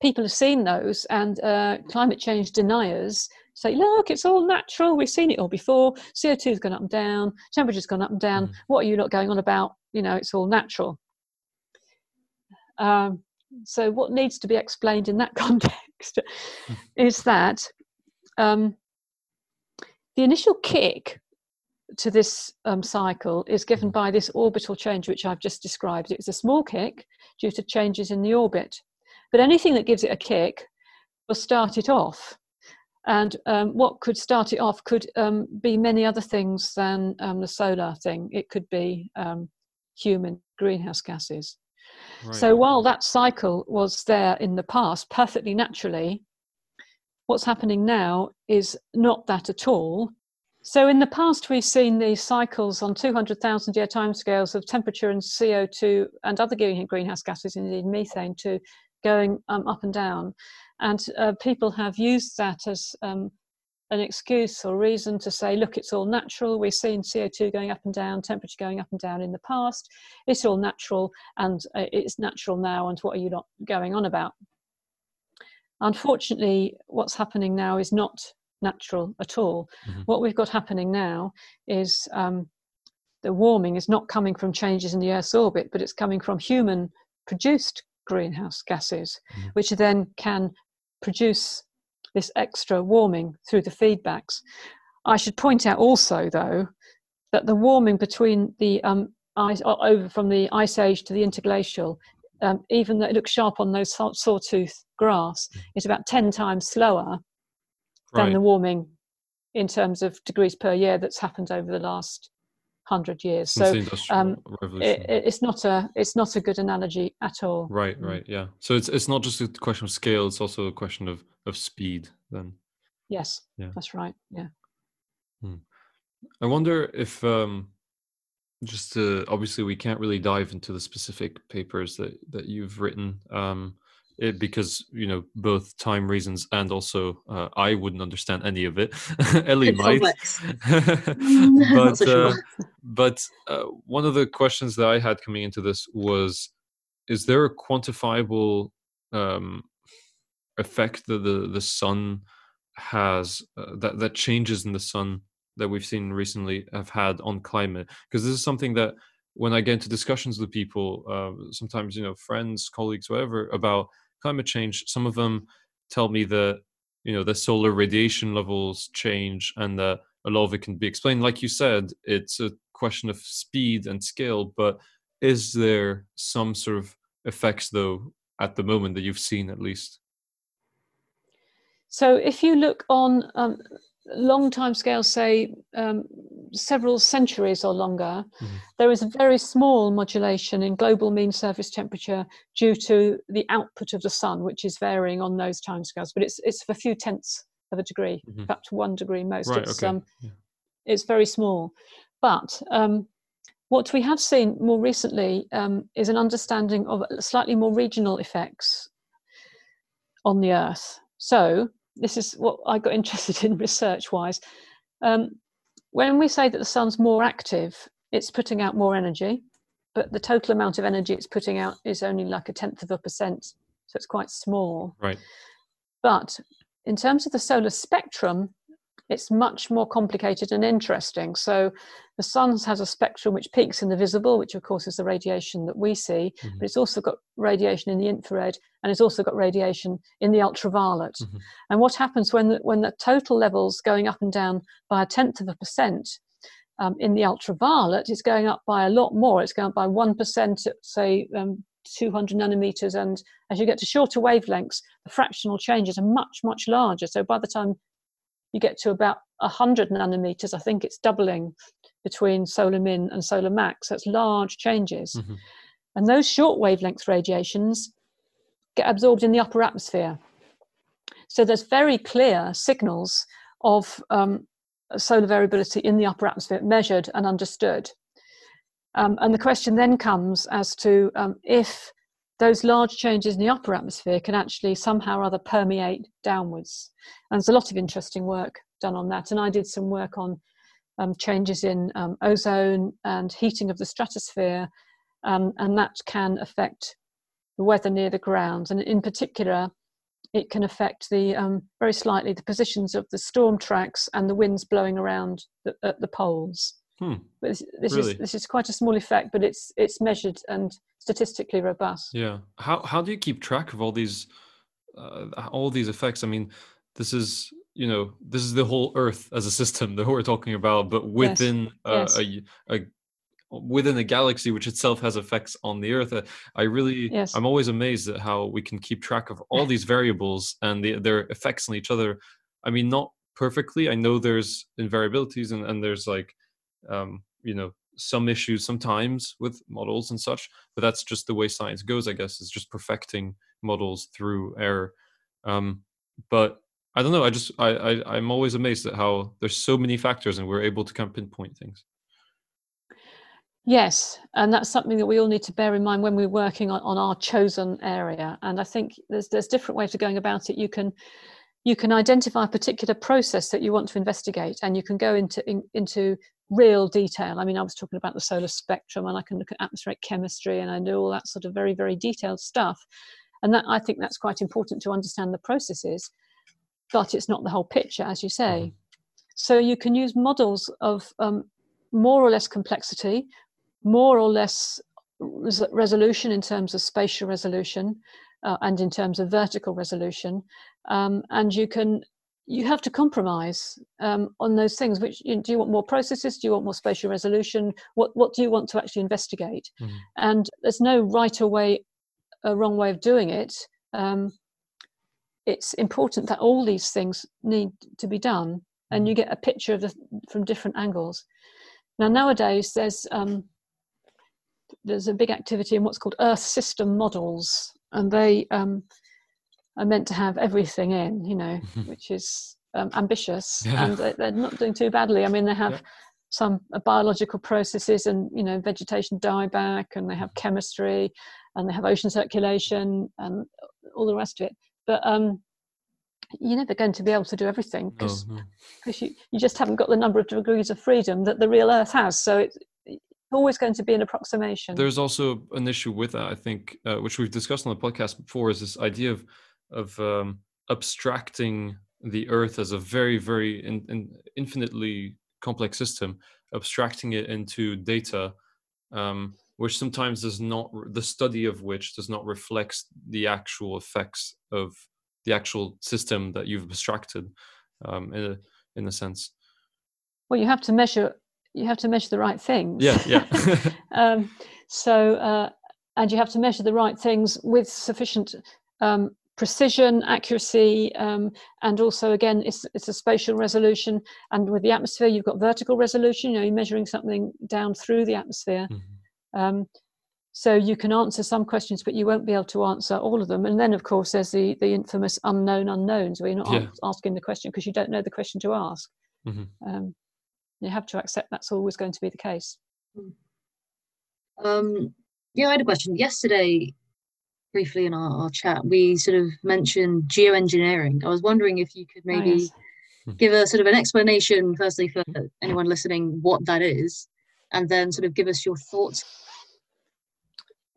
people have seen those, and uh, climate change deniers say, look, it's all natural. We've seen it all before. CO2's gone up and down, temperature's gone up and down. Mm. What are you not going on about? You know, it's all natural. Um, so, what needs to be explained in that context mm. is that um, the initial kick to this um, cycle is given mm. by this orbital change, which I've just described. It's a small kick due to changes in the orbit. But anything that gives it a kick will start it off. And um, what could start it off could um, be many other things than um, the solar thing. It could be um, human greenhouse gases. Right. So while that cycle was there in the past perfectly naturally, what's happening now is not that at all. So in the past, we've seen these cycles on 200,000 year timescales of temperature and CO2 and other greenhouse gases, indeed methane, to going um, up and down. And uh, people have used that as um, an excuse or reason to say, look, it's all natural. We've seen CO2 going up and down, temperature going up and down in the past. It's all natural and uh, it's natural now. And what are you not going on about? Unfortunately, what's happening now is not natural at all. Mm-hmm. What we've got happening now is um, the warming is not coming from changes in the Earth's orbit, but it's coming from human produced greenhouse gases, mm-hmm. which then can produce this extra warming through the feedbacks. I should point out also, though, that the warming between the um, ice over from the ice age to the interglacial, um, even though it looks sharp on those sawtooth graphs, mm. is about 10 times slower than right. the warming in terms of degrees per year that's happened over the last hundred years. so um, it, it's not a it's not a good analogy at all. Right, mm. right, yeah. So it's it's not just a question of scale; it's also a question of of speed. Then. Yes. Yeah. That's right. Yeah. Hmm. I wonder if um, just to, obviously we can't really dive into the specific papers that that you've written. Um, it, because you know both time reasons and also uh, I wouldn't understand any of it. Ellie might, but uh, but uh, one of the questions that I had coming into this was: Is there a quantifiable um, effect that the the sun has uh, that that changes in the sun that we've seen recently have had on climate? Because this is something that when I get into discussions with people, uh, sometimes you know friends, colleagues, whatever, about climate change, some of them tell me that you know the solar radiation levels change and that a lot of it can be explained. Like you said, it's a question of speed and scale, but is there some sort of effects though at the moment that you've seen at least? So if you look on um, long time scales, say um, several centuries or longer, mm-hmm. there is a very small modulation in global mean surface temperature due to the output of the sun, which is varying on those timescales. But it's it's a few tenths of a degree, mm-hmm. up to one degree most. Right, it's, okay. um, yeah. it's very small. But um, what we have seen more recently um, is an understanding of slightly more regional effects on the Earth. So this is what I got interested in research wise. Um, when we say that the sun's more active, it's putting out more energy, but the total amount of energy it's putting out is only like a tenth of a percent, so it's quite small. Right. But in terms of the solar spectrum, it's much more complicated and interesting. So the sun has a spectrum which peaks in the visible, which of course is the radiation that we see, mm-hmm. but it's also got radiation in the infrared and it's also got radiation in the ultraviolet. Mm-hmm. And what happens when the, when the total levels going up and down by a tenth of a percent um, in the ultraviolet, it's going up by a lot more. It's going up by 1%, at, say, um, 200 nanometers. And as you get to shorter wavelengths, the fractional changes are much, much larger. So by the time you get to about 100 nanometers, I think it's doubling between solar min and solar max. So it's large changes. Mm-hmm. And those short wavelength radiations get absorbed in the upper atmosphere. So there's very clear signals of um, solar variability in the upper atmosphere measured and understood. Um, and the question then comes as to um, if those large changes in the upper atmosphere can actually somehow or other permeate downwards. And there's a lot of interesting work done on that. And I did some work on um, changes in um, ozone and heating of the stratosphere, um, and that can affect the weather near the ground. And in particular, it can affect the um, very slightly the positions of the storm tracks and the winds blowing around the, at the poles. Hmm. This, this really? is this is quite a small effect, but it's it's measured and statistically robust. Yeah. How how do you keep track of all these uh, all these effects? I mean, this is you know this is the whole Earth as a system that we're talking about, but within yes. Uh, yes. A, a within a galaxy which itself has effects on the earth uh, i really yes. i'm always amazed at how we can keep track of all these variables and the, their effects on each other i mean not perfectly i know there's invariabilities and, and there's like um, you know some issues sometimes with models and such but that's just the way science goes i guess is just perfecting models through error um, but i don't know i just I, I i'm always amazed at how there's so many factors and we're able to kind of pinpoint things Yes, and that's something that we all need to bear in mind when we're working on, on our chosen area. And I think there's there's different ways of going about it. You can you can identify a particular process that you want to investigate, and you can go into in, into real detail. I mean, I was talking about the solar spectrum, and I can look at atmospheric chemistry, and I do all that sort of very very detailed stuff. And that I think that's quite important to understand the processes, but it's not the whole picture, as you say. Mm-hmm. So you can use models of um, more or less complexity more or less res- resolution in terms of spatial resolution uh, and in terms of vertical resolution um, and you can you have to compromise um, on those things which you, do you want more processes? Do you want more spatial resolution? What what do you want to actually investigate? Mm-hmm. and there's no right or way a wrong way of doing it. Um, it's important that all these things need to be done and mm-hmm. you get a picture of the from different angles. Now nowadays there's um, there's a big activity in what's called Earth system models, and they um, are meant to have everything in, you know, which is um, ambitious, yeah. and they're not doing too badly. I mean, they have yeah. some uh, biological processes and you know vegetation dieback, and they have chemistry, and they have ocean circulation, and all the rest of it. But um, you're never going to be able to do everything because no, no. you, you just haven't got the number of degrees of freedom that the real Earth has. So it, always going to be an approximation. There's also an issue with that, I think, uh, which we've discussed on the podcast before, is this idea of of um, abstracting the Earth as a very, very in, in infinitely complex system, abstracting it into data, um, which sometimes does not the study of which does not reflect the actual effects of the actual system that you've abstracted, um, in a in a sense. Well, you have to measure you have to measure the right things. Yeah, yeah. um, so, uh, and you have to measure the right things with sufficient um, precision, accuracy, um, and also again, it's it's a spatial resolution. And with the atmosphere, you've got vertical resolution. You know, you're measuring something down through the atmosphere. Mm-hmm. Um, so you can answer some questions, but you won't be able to answer all of them. And then, of course, there's the the infamous unknown unknowns, where you're not yeah. asking the question because you don't know the question to ask. Mm-hmm. Um, you have to accept that's always going to be the case. Hmm. Um, yeah, I had a question. Yesterday, briefly in our, our, chat, we sort of mentioned geoengineering. I was wondering if you could maybe oh, yes. Give a sort of an explanation, firstly, for anyone listening, what that is, and then sort of give us your thoughts.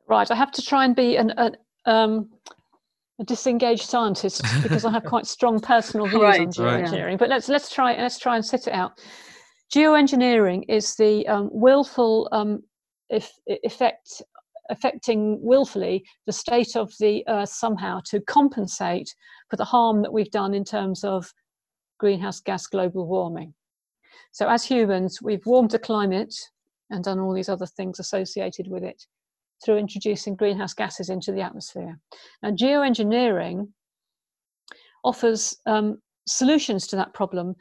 Right, I have to try and be an, an um, a disengaged scientist because I have quite strong personal views right, on geoengineering. Right. But let's let's try let's try and sit it out. Geoengineering is the um, willful um, if, effect affecting willfully the state of the earth somehow to compensate for the harm that we've done in terms of greenhouse gas global warming. So as humans, we've warmed the climate and done all these other things associated with it. through introducing greenhouse gases into the atmosphere. Now, geoengineering offers um, solutions to that problem,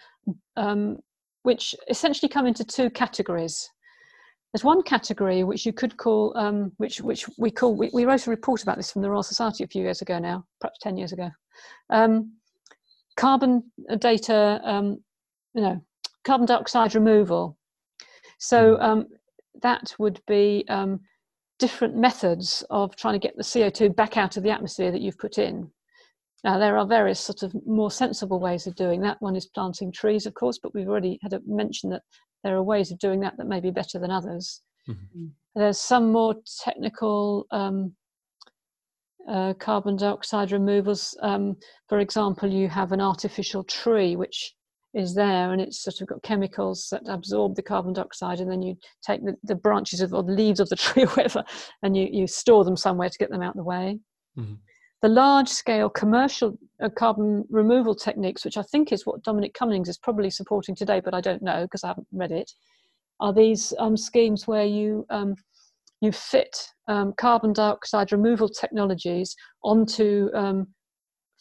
um, which essentially come into two categories. There's one category which you could call, um, which which we call, we, we, wrote a report about this from the Royal Society a few years ago now, perhaps ten years ago. Um, carbon data, um, you know, carbon dioxide removal. So hmm. um, that would be um, different methods of trying to get the CO2 back out of the atmosphere that you've put in. Now, there are various sort of more sensible ways of doing that. One is planting trees, of course, but we've already had a mention that there are ways of doing that that may be better than others. Mm-hmm. There's some more technical um, uh, carbon dioxide removals. Um, for example, you have an artificial tree which is there and it's sort of got chemicals that absorb the carbon dioxide and then you take the, the branches of, or the leaves of the tree or whatever and you, you store them somewhere to get them out of the way. Mm-hmm. The large scale commercial uh, carbon removal techniques, which I think is what Dominic Cummings is probably supporting today, but I don't know because I haven't read it, are these um, schemes where you um, you fit um, carbon dioxide removal technologies onto, um,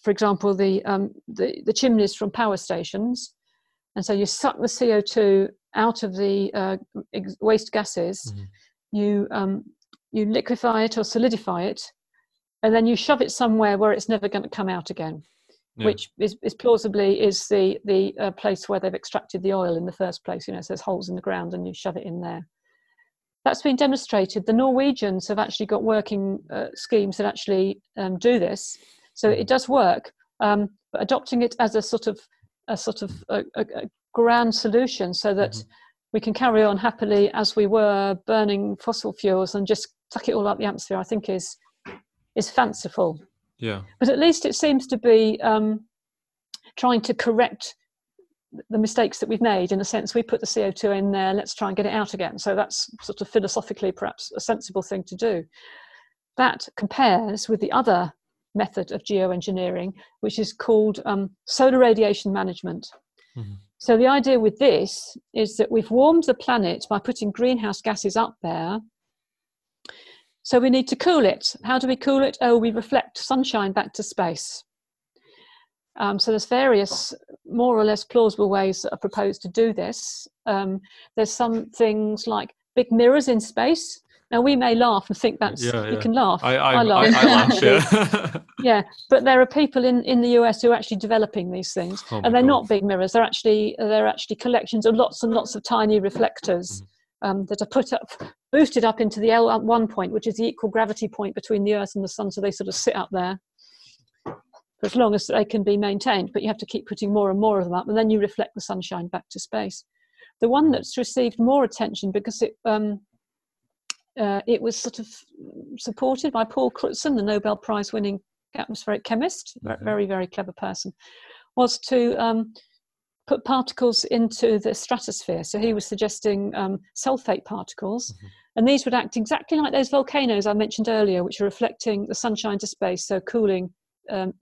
for example, the, um, the, the chimneys from power stations, and so you suck the CO2 out of the uh, waste gases, mm-hmm. you, um, you liquefy it or solidify it, and then you shove it somewhere where it's never going to come out again. Yeah. Which is, is, plausibly is the the uh, place where they've extracted the oil in the first place. You know, so there's holes in the ground, and you shove it in there. That's been demonstrated. The Norwegians have actually got working uh, schemes that actually um, do this, so it mm-hmm. does work. Um, but adopting it as a sort of a sort of a, a, a grand solution so that mm-hmm. we can carry on happily as we were burning fossil fuels and just suck it all up the atmosphere i think is is fanciful yeah but at least it seems to be um, trying to correct the mistakes that we've made in a sense we put the co2 in there let's try and get it out again so that's sort of philosophically perhaps a sensible thing to do that compares with the other method of geoengineering, which is called um, solar radiation management. Mm-hmm. So, the idea with this is that we've warmed the planet by putting greenhouse gases up there. So, we need to cool it. How do we cool it? Oh, we reflect sunshine back to space. Um, so, there's various more or less plausible ways that are proposed to do this. Um, there's some things like big mirrors in space now we may laugh and think that's yeah, yeah. you can laugh. I, I, I laugh. I, laugh yeah. yeah, but there are people in, in the US who are actually developing these things, oh and they're God. not big mirrors. They're actually they're actually collections of lots and lots of tiny reflectors mm-hmm. Um, that are put up, boosted up into the L1 point, which is the equal gravity point between the Earth and the Sun. So they sort of sit up there for as long as they can be maintained. But you have to keep putting more and more of them up, and then you reflect the sunshine back to space. The one that's received more attention because it um, uh, it was sort of supported by Paul Crutzen, the Nobel Prize winning atmospheric chemist, very, very clever person, was to um, put particles into the stratosphere. So he was suggesting um, sulfate particles. Mm-hmm. And these would act exactly like those volcanoes I mentioned earlier, which are reflecting the sunshine to space, so cooling, um,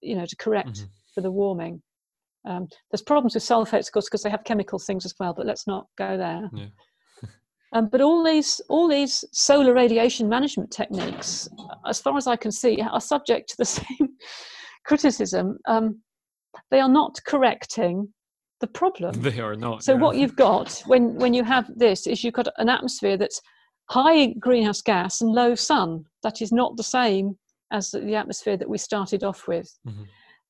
you know, to correct mm-hmm. for the warming. Um, there's problems with sulfates, of course, because they have chemical things as well, but let's not go there. Yeah. Um, but all these, all these solar radiation management techniques, as far as I can see, are subject to the same criticism. Um, they are not correcting the problem. They are not. So yeah. what you've got when when you have this is you've got an atmosphere that's high greenhouse gas and low sun. That is not the same as the atmosphere that we started off with. Mm-hmm.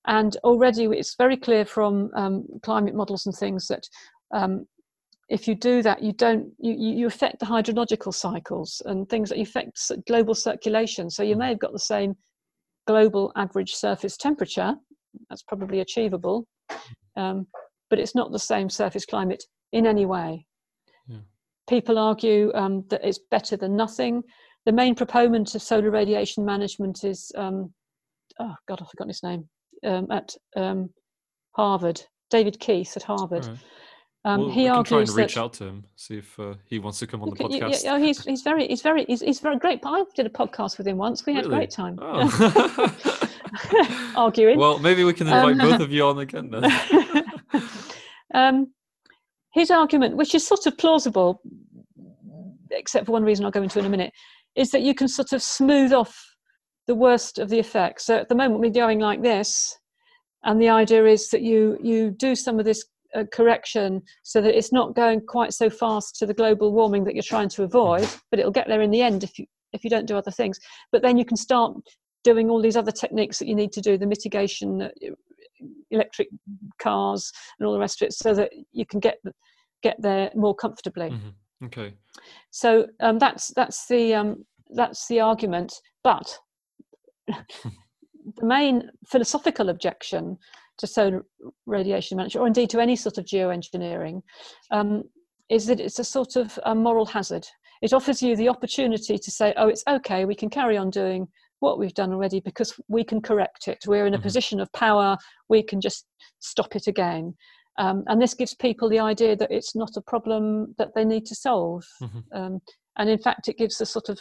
And already it's very clear from um, climate models and things that um, if you do that, you don't you, you affect the hydrological cycles and things that affect global circulation. So you may have got the same global average surface temperature. That's probably achievable, um, but it's not the same surface climate in any way. Yeah. People argue um, that it's better than nothing. The main proponent of solar radiation management is um, oh god, I forgot his name um, at um, Harvard, David Keith at Harvard. Right. Um, well, he we can try and reach out to him, see if uh, he wants to come on the podcast. Yeah, yeah, he's he's very he's very he's, he's very great. I did a podcast with him once. We had really? a great time. Oh. Arguing. Well, maybe we can invite um, both of you on again then. um, his argument, which is sort of plausible, except for one reason I'll go into in a minute, is that you can sort of smooth off the worst of the effects. So at the moment we're going like this, and the idea is that you you do some of this uh, correction so that it's not going quite so fast to the global warming that you're trying to avoid, but it'll get there in the end if you if you don't do other things. But then you can start doing all these other techniques that you need to do, the mitigation, electric cars, and all the rest of it, so that you can get get there more comfortably. Mm-hmm. Okay. So um, that's that's the um, that's the argument, but the main philosophical objection to solar radiation management, or indeed to any sort of geoengineering, um, is that it's a sort of a moral hazard. It offers you the opportunity to say, oh, it's okay, we can carry on doing what we've done already because we can correct it. We're in a mm-hmm. position of power, we can just stop it again. Um, and this gives people the idea that it's not a problem that they need to solve. Mm-hmm. Um, and in fact, it gives a sort of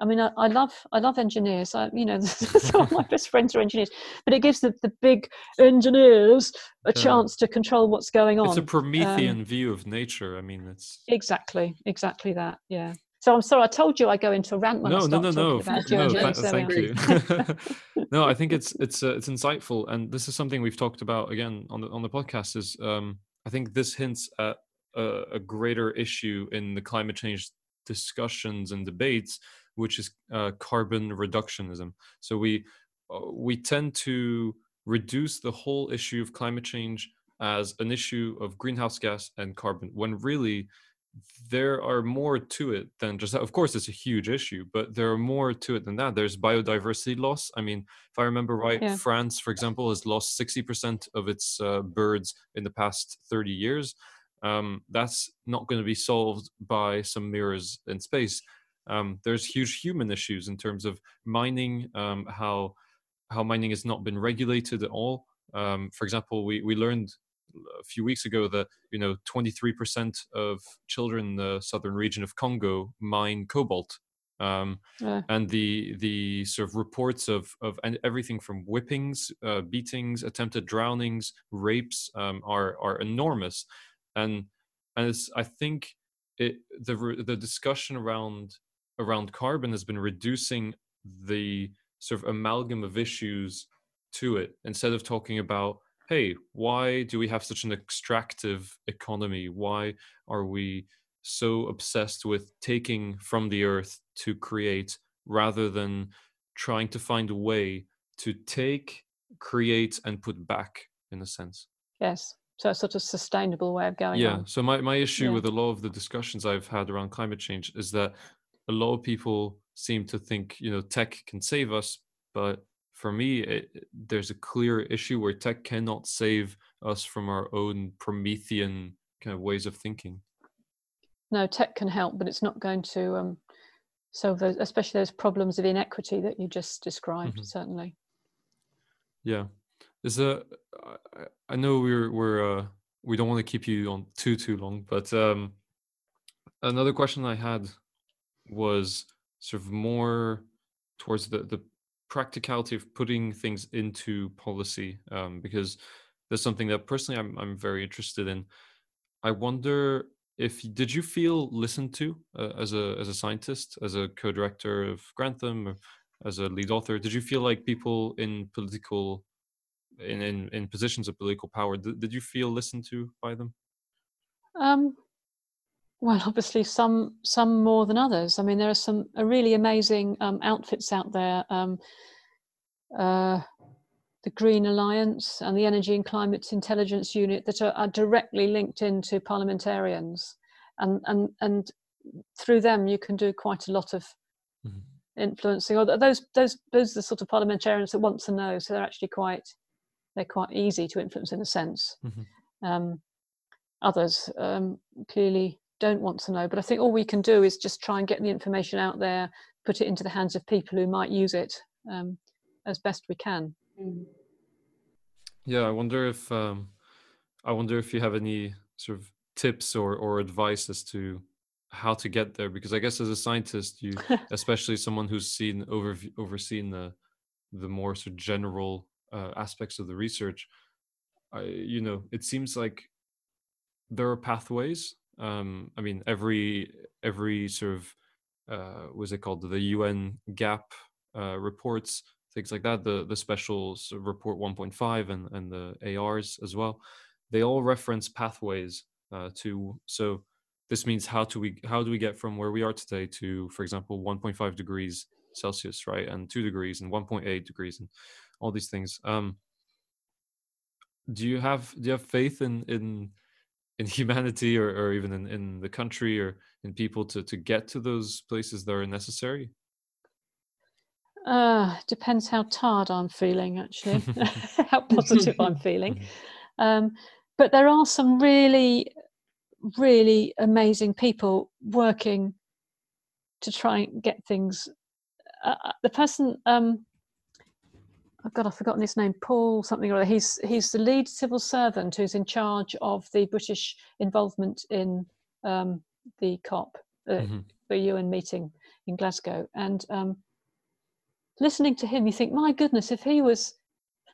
I mean, I, I, love I love engineers. I, you know, some of my best friends are engineers, but it gives the, the big engineers a yeah. chance to control what's going on. It's a Promethean um, view of nature. I mean, it's exactly exactly that. Yeah. So I'm sorry, I told you I go into a rant when no, I start no, no, talking no, about no, th- thank you. no, I think it's it's uh, it's insightful, and this is something we've talked about again on the on the podcast. Is um, I think this hints at a, a greater issue in the climate change discussions and debates, which is uh, carbon reductionism. So we uh, we tend to reduce the whole issue of climate change as an issue of greenhouse gas and carbon, when really there are more to it than just that. Of course, it's a huge issue, but there are more to it than that. There's biodiversity loss. I mean, if I remember right, yeah. France, for example, has lost 60% of its uh, birds in the past 30 years. Um, that's not going to be solved by some mirrors in space. Um, there's huge human issues in terms of mining, um, how how mining has not been regulated at all. Um, for example, we we learned a few weeks ago that you know 23% of children in the southern region of Congo mine cobalt. Um, yeah. And the the sort of reports of of and everything from whippings, uh, beatings, attempted drownings, rapes um, are are enormous, and and I think it the the discussion around around carbon has been reducing the sort of amalgam of issues to it instead of talking about hey why do we have such an extractive economy why are we so obsessed with taking from the earth to create rather than trying to find a way to take create and put back in a sense yes so a sort of sustainable way of going yeah on. so my, my issue yeah. with a lot of the discussions i've had around climate change is that a lot of people seem to think you know tech can save us but for me it, there's a clear issue where tech cannot save us from our own promethean kind of ways of thinking. No tech can help but it's not going to um, solve those especially those problems of inequity that you just described mm-hmm. certainly. Yeah. Is a i know we're we're uh, we don't want to keep you on too too long but um another question i had was sort of more towards the the practicality of putting things into policy um, because there's something that personally I'm I'm very interested in. I wonder if did you feel listened to uh, as a as a scientist, as a co-director of Grantham, as a lead author? Did you feel like people in political in in, in positions of political power did, did you feel listened to by them? Um, well, obviously, some some more than others. I mean, there are some really amazing um, outfits out there. Um, uh, the Green Alliance and the Energy and Climate Intelligence Unit that are, are directly linked into parliamentarians, and and and through them you can do quite a lot of mm-hmm. influencing. Or those those those are the sort of parliamentarians that want to know, so they're actually quite they're quite easy to influence in a sense. Mm-hmm. Um, others um, clearly don't want to know. But I think all we can do is just try and get the information out there, put it into the hands of people who might use it um, as best we can. Yeah, I wonder if um, I wonder if you have any sort of tips or or advice as to how to get there because I guess as a scientist, you especially someone who's seen over overseen the the more sort of general uh, aspects of the research, I, you know, it seems like there are pathways um, I mean, every every sort of uh, was it called the UN GAP uh, reports, things like that, the the special report 1.5 and and the ARs as well. They all reference pathways uh, to so this means how do we how do we get from where we are today to for example 1.5 degrees celsius right and 2 degrees and 1.8 degrees and all these things um do you have do you have faith in in in humanity or, or even in, in the country or in people to to get to those places that are necessary uh depends how tired i'm feeling actually how positive i'm feeling mm-hmm. um but there are some really really amazing people working to try and get things. Uh, uh, the person, um, oh God, I've forgotten his name, Paul something or other. He's he's the lead civil servant who's in charge of the British involvement in um, the COP, uh, mm-hmm. the UN meeting in Glasgow, and um, listening to him, you think, my goodness, if he was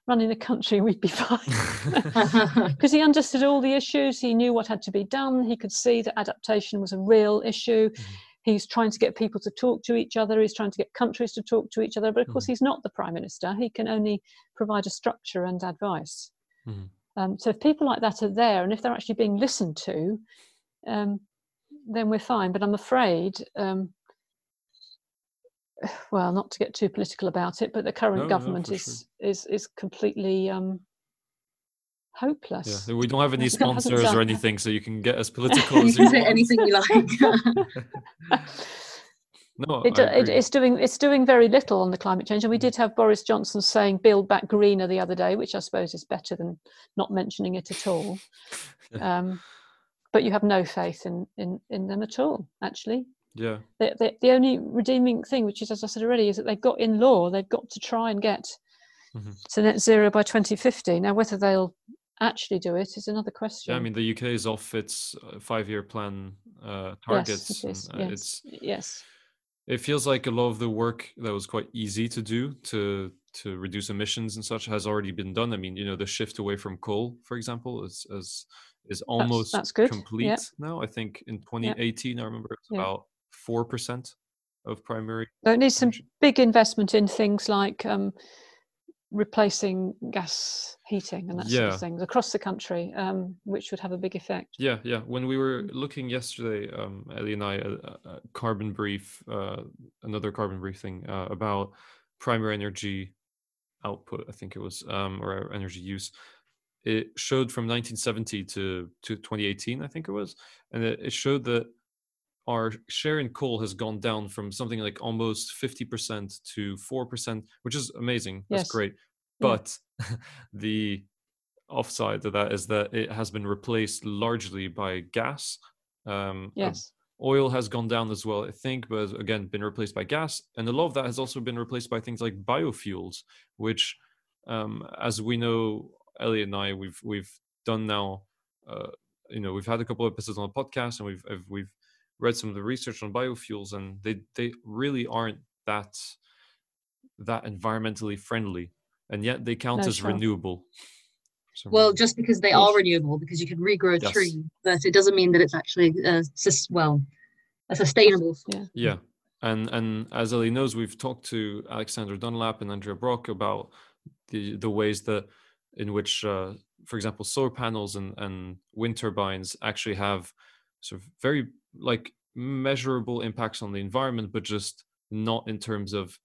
running the country, we'd be fine. Because he understood all the issues, he knew what had to be done, he could see that adaptation was a real issue. Mm-hmm. He's trying to get people to talk to each other, he's trying to get countries to talk to each other, but of course, mm-hmm. he's not the Prime Minister. He can only provide a structure and advice. Mm-hmm. Um, so if people like that are there and if they're actually being listened to, um, then we're fine. But I'm afraid um, well, not to get too political about it, but the current no, government no, is, sure. is is completely um, hopeless. Yeah, we don't have any sponsors or anything, so you can get as political as you, you say anything you like. no, it, it, it's doing it's doing very little on the climate change, and we did have Boris Johnson saying "build back greener" the other day, which I suppose is better than not mentioning it at all. um, but you have no faith in in in them at all, actually. Yeah. The, the, the, only redeeming thing, which is, as I said already, is that they've got in law, they've got to try and get mm-hmm. to net zero by 2050. Now, whether they'll actually do it is another question. Yeah, I mean, the UK is off its uh, five year plan uh, targets. Yes, it is. Uh, yes. It's, yes. It feels like a lot of the work that was quite easy to do to to reduce emissions and such has already been done. I mean, you know, the shift away from coal, for example, is is is almost that's, that's complete now. I think in 2018, yep. I remember it's yep. about four percent of primary. So it needs some big investment in things like um, replacing gas heating and that yeah. sort of things across the country, um, which would have a big effect. Yeah, yeah. When we were mm. looking yesterday, um, Ellie and I, a, a carbon brief, uh, another carbon briefing uh, about primary energy output, I think it was, um, or energy use. It showed from 1970 to, to 2018, I think it was, and it, it showed that our share in coal has gone down from something like almost 50% to 4%, which is amazing. That's yes. great. But yeah. the offside of that is that it has been replaced largely by gas. Um, yes. Oil has gone down as well, I think, but again, been replaced by gas. And a lot of that has also been replaced by things like biofuels, which, um, as we know, Elliot and I, we've we've done now. Uh, you know, we've had a couple of episodes on the podcast, and we've we've read some of the research on biofuels, and they they really aren't that that environmentally friendly, and yet they count no, as sure. renewable. well, just because they are renewable, because you can regrow a yes. tree, but it doesn't mean that it's actually uh, well a sustainable. Yeah. Yeah. And and as Ellie knows, we've talked to Alexander Dunlap and Andrea Brock about the the ways that in which, uh, for example, solar panels and, and wind turbines actually have sort of very like measurable impacts on the environment, but just not in terms of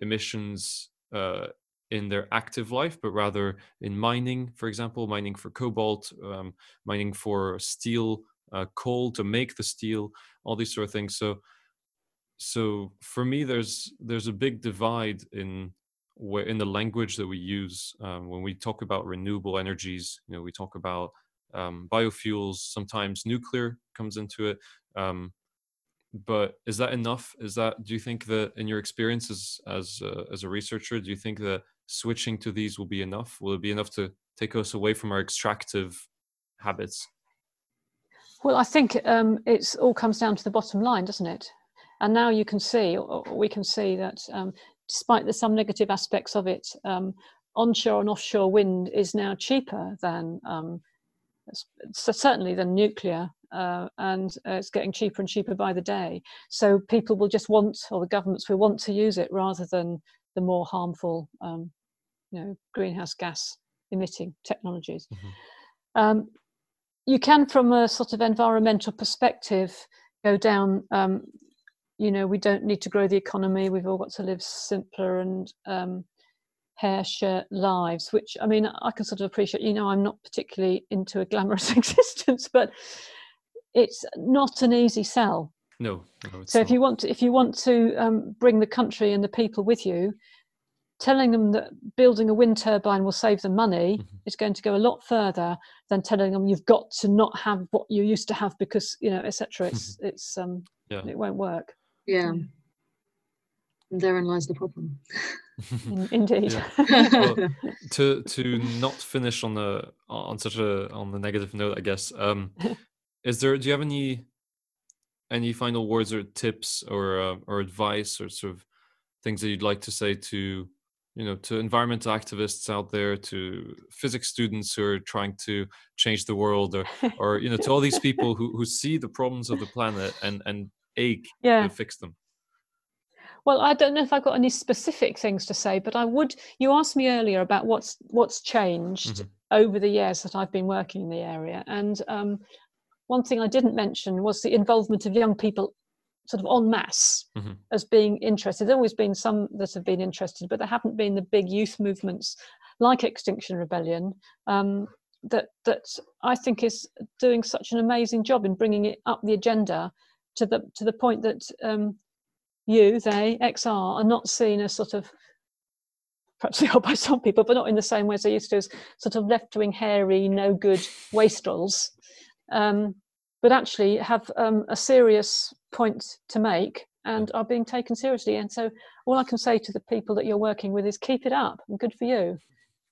emissions uh, in their active life, but rather in mining, for example, mining for cobalt, um, mining for steel, uh, coal to make the steel, all these sort of things. So, so for me, there's there's a big divide in where in the language that we use um, when we talk about renewable energies. You know, we talk about um, biofuels. Sometimes nuclear comes into it. Um, but is that enough? Is that do you think that in your experience as as a, as a researcher, do you think that switching to these will be enough? Will it be enough to take us away from our extractive habits? Well, I think um, it all comes down to the bottom line, doesn't it? And now you can see, we can see that um, despite the some negative aspects of it, um, onshore and offshore wind is now cheaper than um, so certainly than nuclear, uh, and uh, it's getting cheaper and cheaper by the day. So people will just want, or the governments will want to use it rather than the more harmful, um, you know, greenhouse gas emitting technologies. Mm-hmm. Um, you can, from a sort of environmental perspective, go down. Um, you know, we don't need to grow the economy. We've all got to live simpler and um, hair shirt lives. Which I mean, I can sort of appreciate. You know, I'm not particularly into a glamorous existence, but it's not an easy sell. No. no so not. if you want to, if you want to um, bring the country and the people with you, telling them that building a wind turbine will save them money mm-hmm. is going to go a lot further than telling them you've got to not have what you used to have because you know etc it's it's um yeah. it won't work yeah therein lies the problem In, indeed. Well, to to not finish on the on such a on the negative note i guess um is there do you have any any final words or tips or uh, or advice or sort of things that you'd like to say to you know to environmental activists out there to physics students who are trying to change the world or or you know to all these people who, who see the problems of the planet and and ache yeah. to fix them well i don't know if i've got any specific things to say but i would you asked me earlier about what's what's changed mm-hmm. over the years that i've been working in the area and um, one thing i didn't mention was the involvement of young people sort of en masse mm-hmm. as being interested. There's always been some that have been interested, but there haven't been the big youth movements like Extinction Rebellion um, that that I think is doing such an amazing job in bringing it up the agenda to the to the point that um, you, they, XR, are not seen as sort of perhaps they are by some people, but not in the same way as they used to, as sort of left-wing, hairy, no good wastrels. Um, but actually have um, a serious point to make and are being taken seriously. And so, all I can say to the people that you're working with is keep it up and good for you.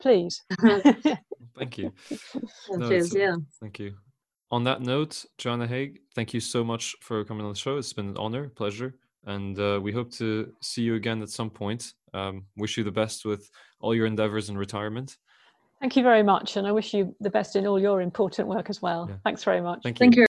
Please. thank you. No, Cheers, yeah. Thank you. On that note, Joanna Haigh, thank you so much for coming on the show. It's been an honor, pleasure, and uh, we hope to see you again at some point. Um, wish you the best with all your endeavors in retirement. Thank you very much, and I wish you the best in all your important work as well. Yeah. Thanks very much. Thank you. Thank you.